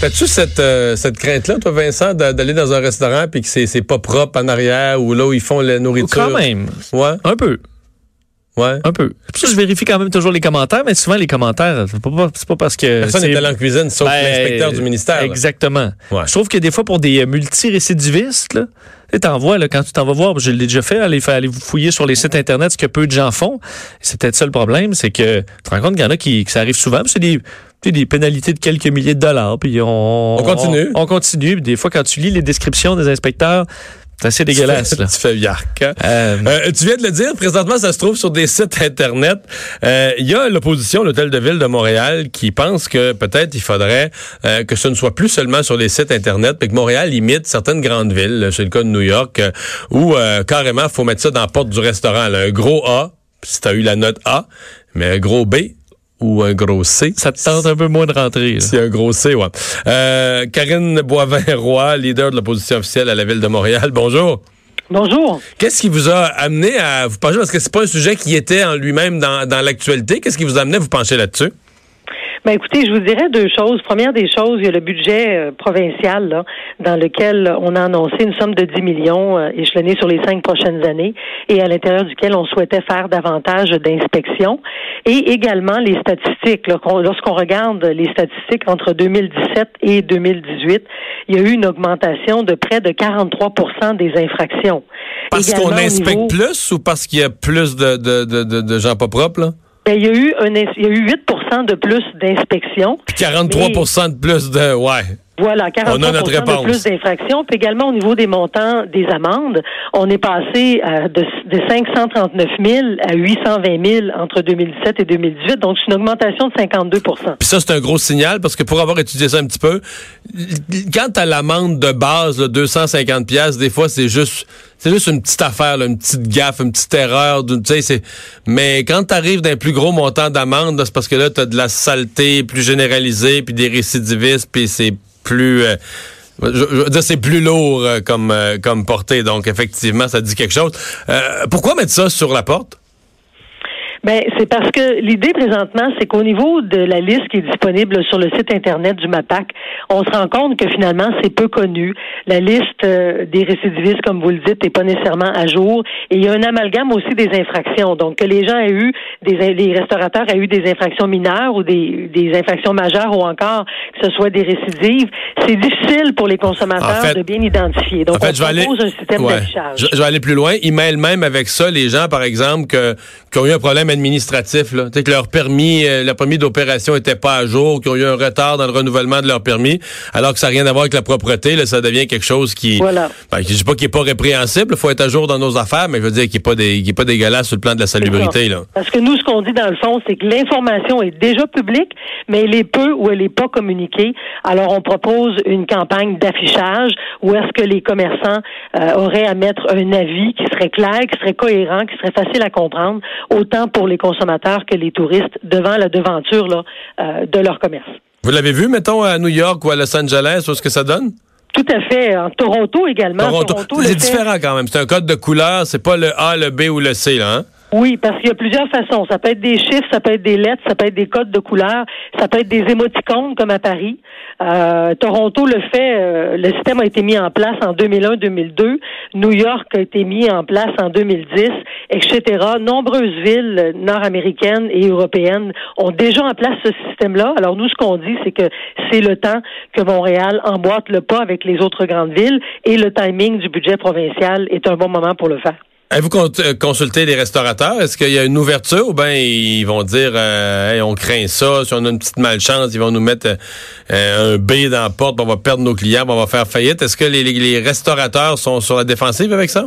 T'as-tu cette, euh, cette crainte-là, toi, Vincent, d'aller dans un restaurant puis que c'est pas propre en arrière ou là où ils font la nourriture? Quand même. Ouais. Un peu. Ouais. Un peu. Puis ça, je vérifie quand même toujours les commentaires, mais souvent les commentaires, c'est pas, pas parce que. Personne n'est allé en cuisine sauf Ben, l'inspecteur du ministère. Exactement. Ouais. Je trouve que des fois, pour des euh, multirécidivistes, là, tu sais, t'en vois, là, quand tu t'en vas voir, je l'ai déjà fait, aller, faire, aller vous fouiller sur les sites Internet, ce que peu de gens font. C'est peut-être ça le problème, c'est que tu te rends compte qu'il y en a qui, que ça arrive souvent, puis c'est des, des pénalités de quelques milliers de dollars, puis on, On continue. On, on continue. Puis des fois, quand tu lis les descriptions des inspecteurs, c'est assez dégueulasse. là. tu fais yark. hein? Euh, Euh, tu viens de le dire, présentement, ça se trouve sur des sites Internet. Euh, Il y a l'opposition, l'Hôtel de Ville de Montréal, qui pense que peut-être il faudrait euh, que ce ne soit plus seulement sur les sites Internet, mais que Montréal imite certaines grandes villes, c'est le cas de New York, où euh, carrément, il faut mettre ça dans la porte du restaurant. là. un gros A, si tu as eu la note A, mais un gros B ou un gros C. ça te tente un peu moins de rentrer. là. C'est un gros C, ouais. Euh, Karine Boivin-Roy, leader de l'opposition officielle à la Ville de Montréal. Bonjour. Bonjour. Qu'est-ce qui vous a amené à vous pencher? Parce que c'est pas un sujet qui était en lui-même dans, dans l'actualité. Qu'est-ce qui vous a amené à vous pencher là-dessus? Ben écoutez, je vous dirais deux choses. Première des choses, il y a le budget euh, provincial là, dans lequel on a annoncé une somme de 10 millions euh, échelonnée sur les cinq prochaines années et à l'intérieur duquel on souhaitait faire davantage d'inspections et également les statistiques. Lorsqu'on regarde les statistiques entre 2017 et 2018, il y a eu une augmentation de près de 43% des infractions. Parce qu'on inspecte niveau- plus ou parce qu'il y a plus de, de, de, de, de gens pas propres, là? Ben, il y a eu un, il y a eu 8% de plus d'inspections. Puis 43 de plus de. Ouais. Voilà, 43 On a notre réponse. de plus d'infractions. Puis également au niveau des montants des amendes, on est passé euh, de, de 539 000 à 820 000 entre 2017 et 2018. Donc, c'est une augmentation de 52 Puis ça, c'est un gros signal parce que pour avoir étudié ça un petit peu, quand t'as l'amende de base, là, 250 pièces, des fois, c'est juste, c'est juste une petite affaire, là, une petite gaffe, une petite erreur, tu c'est, mais quand t'arrives d'un plus gros montant d'amende, c'est parce que là, t'as de la saleté plus généralisée, puis des récidivistes, puis c'est plus, euh, je, c'est plus lourd euh, comme, euh, comme portée. Donc, effectivement, ça dit quelque chose. Pourquoi mettre ça sur la porte? Ben, c'est parce que l'idée présentement, c'est qu'au niveau de la liste qui est disponible sur le site internet du MAPAC, on se rend compte que finalement c'est peu connu. La liste euh, des récidivistes, comme vous le dites, n'est pas nécessairement à jour. Et il y a un amalgame aussi des infractions. Donc que les gens aient eu des les restaurateurs aient eu des infractions mineures ou des, des infractions majeures ou encore que ce soit des récidives, c'est difficile pour les consommateurs En fait- de bien identifier. Donc En fait, on je vais aller- propose un système Ouais. d'affichage. Je, je vais aller plus loin. Ils mêlent même avec ça les gens, par exemple, que, qui ont eu un problème administratif, là. Tu sais, que leur permis, euh, leur permis d'opération était pas à jour, qui ont eu un retard dans le renouvellement de leur permis, alors que ça n'a rien à voir avec la propreté, là, ça devient quelque chose qui, Voilà. ben, je dis pas qu'il est pas répréhensible, il faut être à jour dans nos affaires, mais je veux dire qu'il est pas des, qu'il est pas dégueulasse sur le plan de la salubrité, là. Parce que nous, ce qu'on dit dans le fond, c'est que l'information est déjà publique, mais elle est peu ou elle n'est pas communiquée. Alors, on propose une campagne d'affichage où est-ce que les commerçants euh, auraient à mettre un avis qui serait clair, qui serait cohérent, qui serait facile à comprendre, autant pour les consommateurs que les touristes devant la devanture là, euh, de leur commerce. Vous l'avez vu, mettons, à New York ou à Los Angeles, où est-ce que ça donne? Tout à fait. En Toronto également. Toronto. C'est différent quand même. C'est un code de couleur, c'est pas le A, le B ou le C, là, hein? Oui, parce qu'il y a plusieurs façons. Ça peut être des chiffres, ça peut être des lettres, ça peut être des codes de couleurs, ça peut être des émoticônes comme à Paris. Euh, Toronto le fait. euh, le système a été mis en place en 2001-2002. New York a été mis en place en 2010, etc. Nombreuses villes nord-américaines et européennes ont déjà en place ce système-là. Alors nous, ce qu'on dit, c'est que c'est le temps que Montréal emboîte le pas avec les autres grandes villes et le timing du budget provincial est un bon moment pour le faire. Avez-vous euh, consulté les restaurateurs? Est-ce qu'il y a une ouverture ou bien ils vont dire euh, on craint ça, si on a une petite malchance, ils vont nous mettre euh, un B dans la porte, on va perdre nos clients, on va faire faillite? Est-ce que les- les restaurateurs sont sur la défensive avec ça?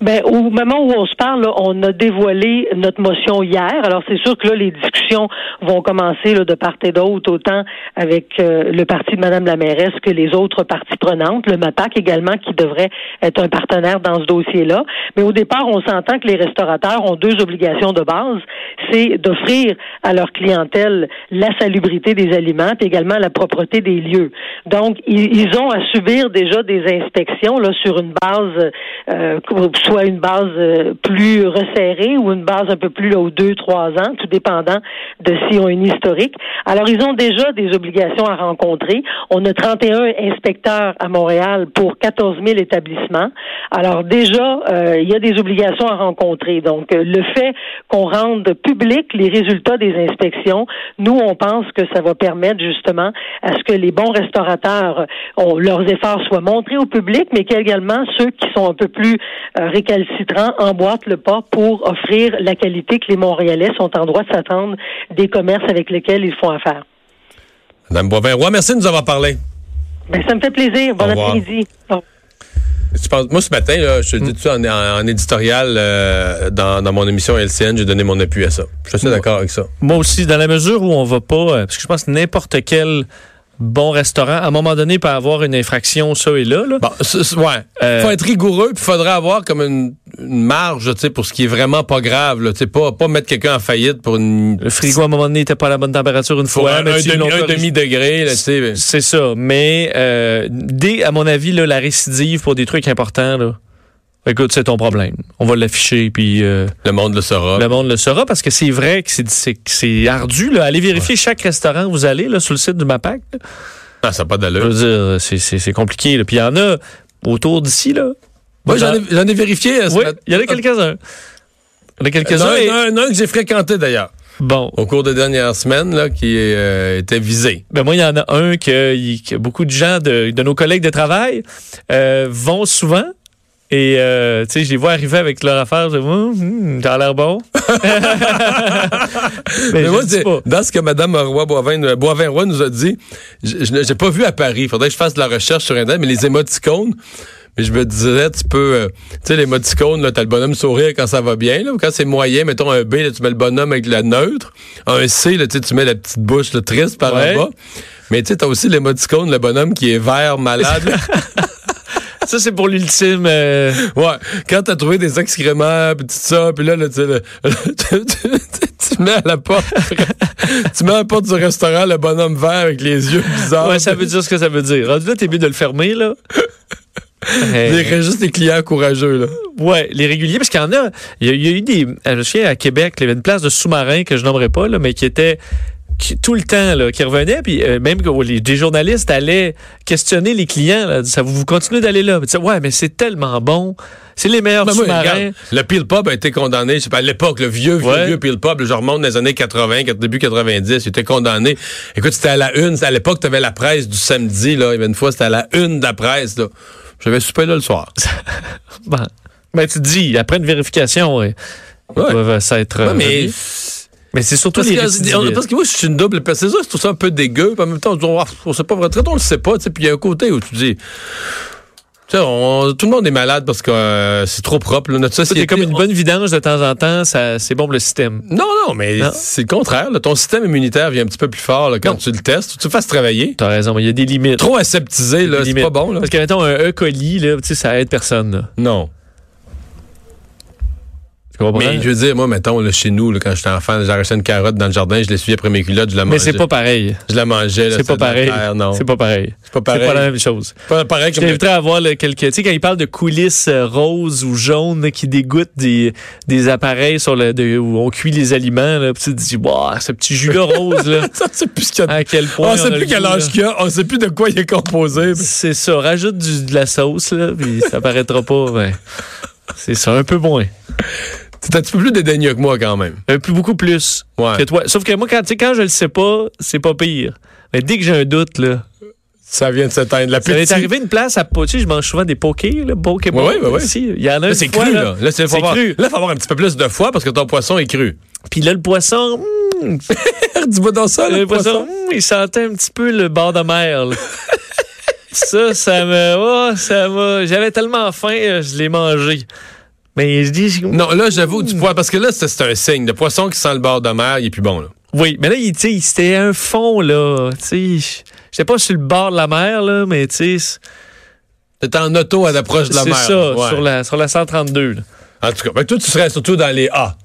Ben, au moment où on se parle, là, on a dévoilé notre motion hier. Alors, c'est sûr que là, les discussions vont commencer là, de part et d'autre, autant avec euh, le parti de Mme la mairesse que les autres parties prenantes, le MAPAC également, qui devrait être un partenaire dans ce dossier-là. Mais au départ, on s'entend que les restaurateurs ont deux obligations de base. C'est d'offrir à leur clientèle la salubrité des aliments, puis également la propreté des lieux. Donc, ils, ils ont à subir déjà des inspections là, sur une base euh, soit une base euh, plus resserrée ou une base un peu plus là, aux deux, trois ans, tout dépendant de s'ils ont une historique. Alors, ils ont déjà des obligations à rencontrer. On a 31 inspecteurs à Montréal pour 14 000 établissements. Alors, déjà, euh, il y a des obligations à rencontrer. Donc, euh, le fait qu'on rende public les résultats des inspections, nous, on pense que ça va permettre justement à ce que les bons restaurateurs, ont, leurs efforts soient montrés au public, mais qu'également ceux qui sont un peu plus euh, récalcitrants emboîtent le pas pour offrir la qualité que les Montréalais sont en droit de s'attendre des commerces avec lesquels ils font affaire. Madame Boivin-Roy, merci de nous avoir parlé. Ben, ça me fait plaisir. Bon après-midi. moi, ce matin, là, je te dis tout ça en, éditorial euh, dans, dans, mon émission LCN, j'ai donné mon appui à ça. Je suis assez d'accord avec ça. Moi aussi, dans la mesure où on va pas, euh, parce que je pense que n'importe quel bon restaurant, à un moment donné, peut avoir une infraction, ça et là. là. Bon, ouais. Euh, faut être rigoureux, puis faudrait avoir comme une, marge, tu sais, pour ce qui est vraiment pas grave, sais, pas, pas mettre quelqu'un en faillite pour une... Le frigo, à un moment donné, n'était pas à la bonne température une fois. Un, demi-degré. C'est ça, mais euh, dès, à mon avis, là, la récidive pour des trucs importants, là, Écoute, c'est ton problème. On va l'afficher, puis... Euh, le monde le saura. Le monde le saura, parce que c'est vrai que c'est ardu. Là. Allez vérifier chaque restaurant où vous allez là, sur le site du MAPAC. Ah, ça n'a pas d'allure. Je veux dire, c'est compliqué. Là. Puis il y en a autour d'ici. là. Moi, j'en ai, ai, vérifié. Euh, oui, il y en a quelques-uns. Il y en a quelques-uns. Il y en a un que j'ai fréquenté, d'ailleurs. Bon. Au cours des dernières semaines, là, qui euh, était visé. Ben moi, il y en a un que, que beaucoup de gens de, de nos collègues de travail euh, vont souvent et, euh, tu sais, je les vois arriver avec leur affaire. Je dis, hum, t'as l'air bon. mais, moi, dans ce que Mme Roy Boivin, Boivin-Roy nous a dit, je n'ai pas vu à Paris. Il faudrait que je fasse de la recherche sur Internet, mais les émoticônes, mais je me disais, tu peux, euh, tu sais, les émoticônes, là, t'as le bonhomme sourire quand ça va bien, là, quand c'est moyen, mettons un B, là, tu mets le bonhomme avec la neutre. Un C, là, tu mets la petite bouche, triste par là bas. Mais tu sais, t'as aussi l'émoticône, le bonhomme qui est vert, malade. Ça, c'est pour l'ultime. Euh, ouais. Quand t'as trouvé des excréments, pis tout ça, puis là, là tu, tu, mets à la porte, tu mets à la porte du restaurant le bonhomme vert avec les yeux bizarres. Ouais, ça veut dire ce que ça veut dire. Rendu là, t'es mieux de le fermer, là. Reste juste des clients courageux, là. Ouais, les réguliers, parce qu'il y en a. Il y, a, eu des. Je sais, à Québec, il y avait une place de sous-marin que je nommerai pas, là, mais qui était tout le temps là, qui revenait, puis euh, même que les, des journalistes allaient questionner les clients. Là, ça vous, continuez d'aller là. ouais, mais c'est tellement bon. C'est les meilleurs ben sous-marins. le Peel Pub a été condamné. à l'époque, le vieux, vieux, vieux Peel Pub, je remonte dans les années 80, début 90, il était condamné. Écoute, c'était à la une. À l'époque, tu avais la presse du samedi. Là. Il y avait une fois, c'était à la une de la presse. Là. J'avais soupé là le soir. ben, ben, tu te dis, après une vérification, ouais, ouais. ça être... mais mais c'est surtout parce que, parce que moi, je suis une double personne. C'est tout ça un peu dégueu. Puis en même temps, on, on sait pas vrai. on le sait pas. Puis il y a un côté où tu dis. On, tout le monde est malade parce que euh, c'est trop propre. Là. Notre société, c'est comme une bonne vidange de temps en temps, ça, c'est bon pour le système. Non, non, mais c'est le contraire. Ton système immunitaire vient un petit peu plus fort là, quand tu le testes. Tu le fasses travailler. T'as raison, il y a des limites. Trop aseptisé, là, c'est pas bon. Là. Parce que, mettons, un E. coli, là, ça aide personne. Là. Mais je veux dire, moi, mettons, là, chez nous, là, quand j'étais enfant, j'arrachais une carotte dans le jardin, je l'essuyais après mes culottes, je la mangeais. Mais c'est pas pareil. Je la mangeais. C'est pas pareil. C'est pas pareil. C'est pas pareil. C'est pas la même chose. Pas pareil. Je t'inviterais à voir quelques... Tu sais, quand il parle de coulisses euh, roses ou jaunes qui dégoûtent des, des appareils sur le, de, où on cuit les aliments, là, tu te dis, wow, ce petit jus-là rose, là. ça, c'est plus ce. À quel point. On sait plus quel âge qu'il y a. On sait plus de quoi il est composé. C'est ça. Rajoute du, de la sauce, là, puis ça paraîtra pas. Ben, c'est ça, un peu moins. C'est un petit peu plus dédaigneux que moi quand même. Un peu beaucoup plus que toi. Sauf que moi, quand, quand je le sais pas, c'est pas pire. Mais dès que j'ai un doute, là. Ça vient de s'éteindre. La ça m'est arrivé une place à tu sais, je mange souvent des pokés, là, Pokémon. Oui, oui, oui. Il y en a là, c'est cru, là. Là, c'est cru. Là, il faut avoir un petit peu plus de foi parce que ton poisson est cru. Puis là, le poisson, hmm. dis-moi dans ça, le, poisson. Hmm, il sentait un petit peu le bord de mer, ça, ça me, oh, ça m'a, j'avais tellement faim, euh, je l'ai mangé. Mais je dis. Non, là, j'avoue, du poisson, parce que là, c'est un signe. Le poisson qui sent le bord de mer, il est plus bon, là. Oui, mais là, il, c'était un fond, là. Tu sais, j'étais pas sur le bord de la mer, là, mais tu sais. En auto à l'approche de la mer. C'est ça, sur, la, sur la 132, là. En tout cas, ben, toi, tu serais surtout dans les A.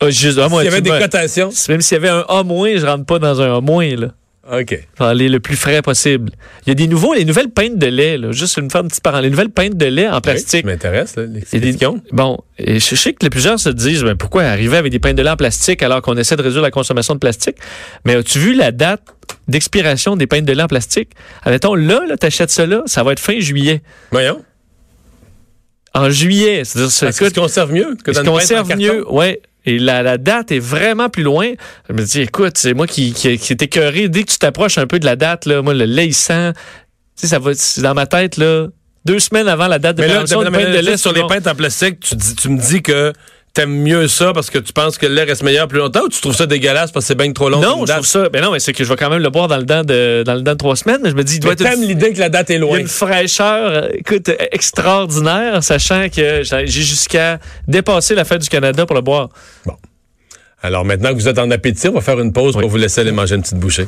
Ah, juste, ah, s'il y avait des cotations. Même s'il y avait un A-, je rentre pas dans un A-, là. OK. Aller le plus frais possible. Il y a des nouveaux, les nouvelles pintes de lait, là, juste une, faire une petite parole, les nouvelles pintes de lait en plastique. Ça m'intéresse, a des-. Bon, et je sais que les plusieurs se disent, ben, pourquoi arriver avec des pintes de lait en plastique alors qu'on essaie de réduire la consommation de plastique? Mais as-tu vu la date d'expiration des pintes de lait en plastique? Admettons, là, là t'achètes ça là, ça va être fin juillet. Voyons. En juillet, c'est-à-dire, que se conserve mieux que dans en conserve mieux? Ouais. Et la, la date est vraiment plus loin. Je me dis, écoute, c'est moi qui, qui, qui est écœuré. Dès que tu t'approches un peu de la date, là, moi, le lait, il sent. Tu sais, ça va, dans ma tête, là, deux semaines avant la date de péremption, mais pinte là, de lait sur les bon. pintes en plastique, tu, dis- tu me dis que t'aimes mieux ça parce que tu penses que le lait reste meilleur plus longtemps ou tu trouves ça dégueulasse parce que c'est bien trop long? Non, je date? trouve ça. Ben non, mais c'est que je vais quand même le boire dans le dent de, dans le dent de trois semaines. Mais je me dis, il doit Mais être l'idée que la date est il y a loin. une fraîcheur, euh, écoute, extraordinaire, sachant que j'ai jusqu'à dépasser la fête du Canada pour le boire. Alors maintenant que vous êtes en appétit, on va faire une pause pour vous laisser aller manger une petite bouchée.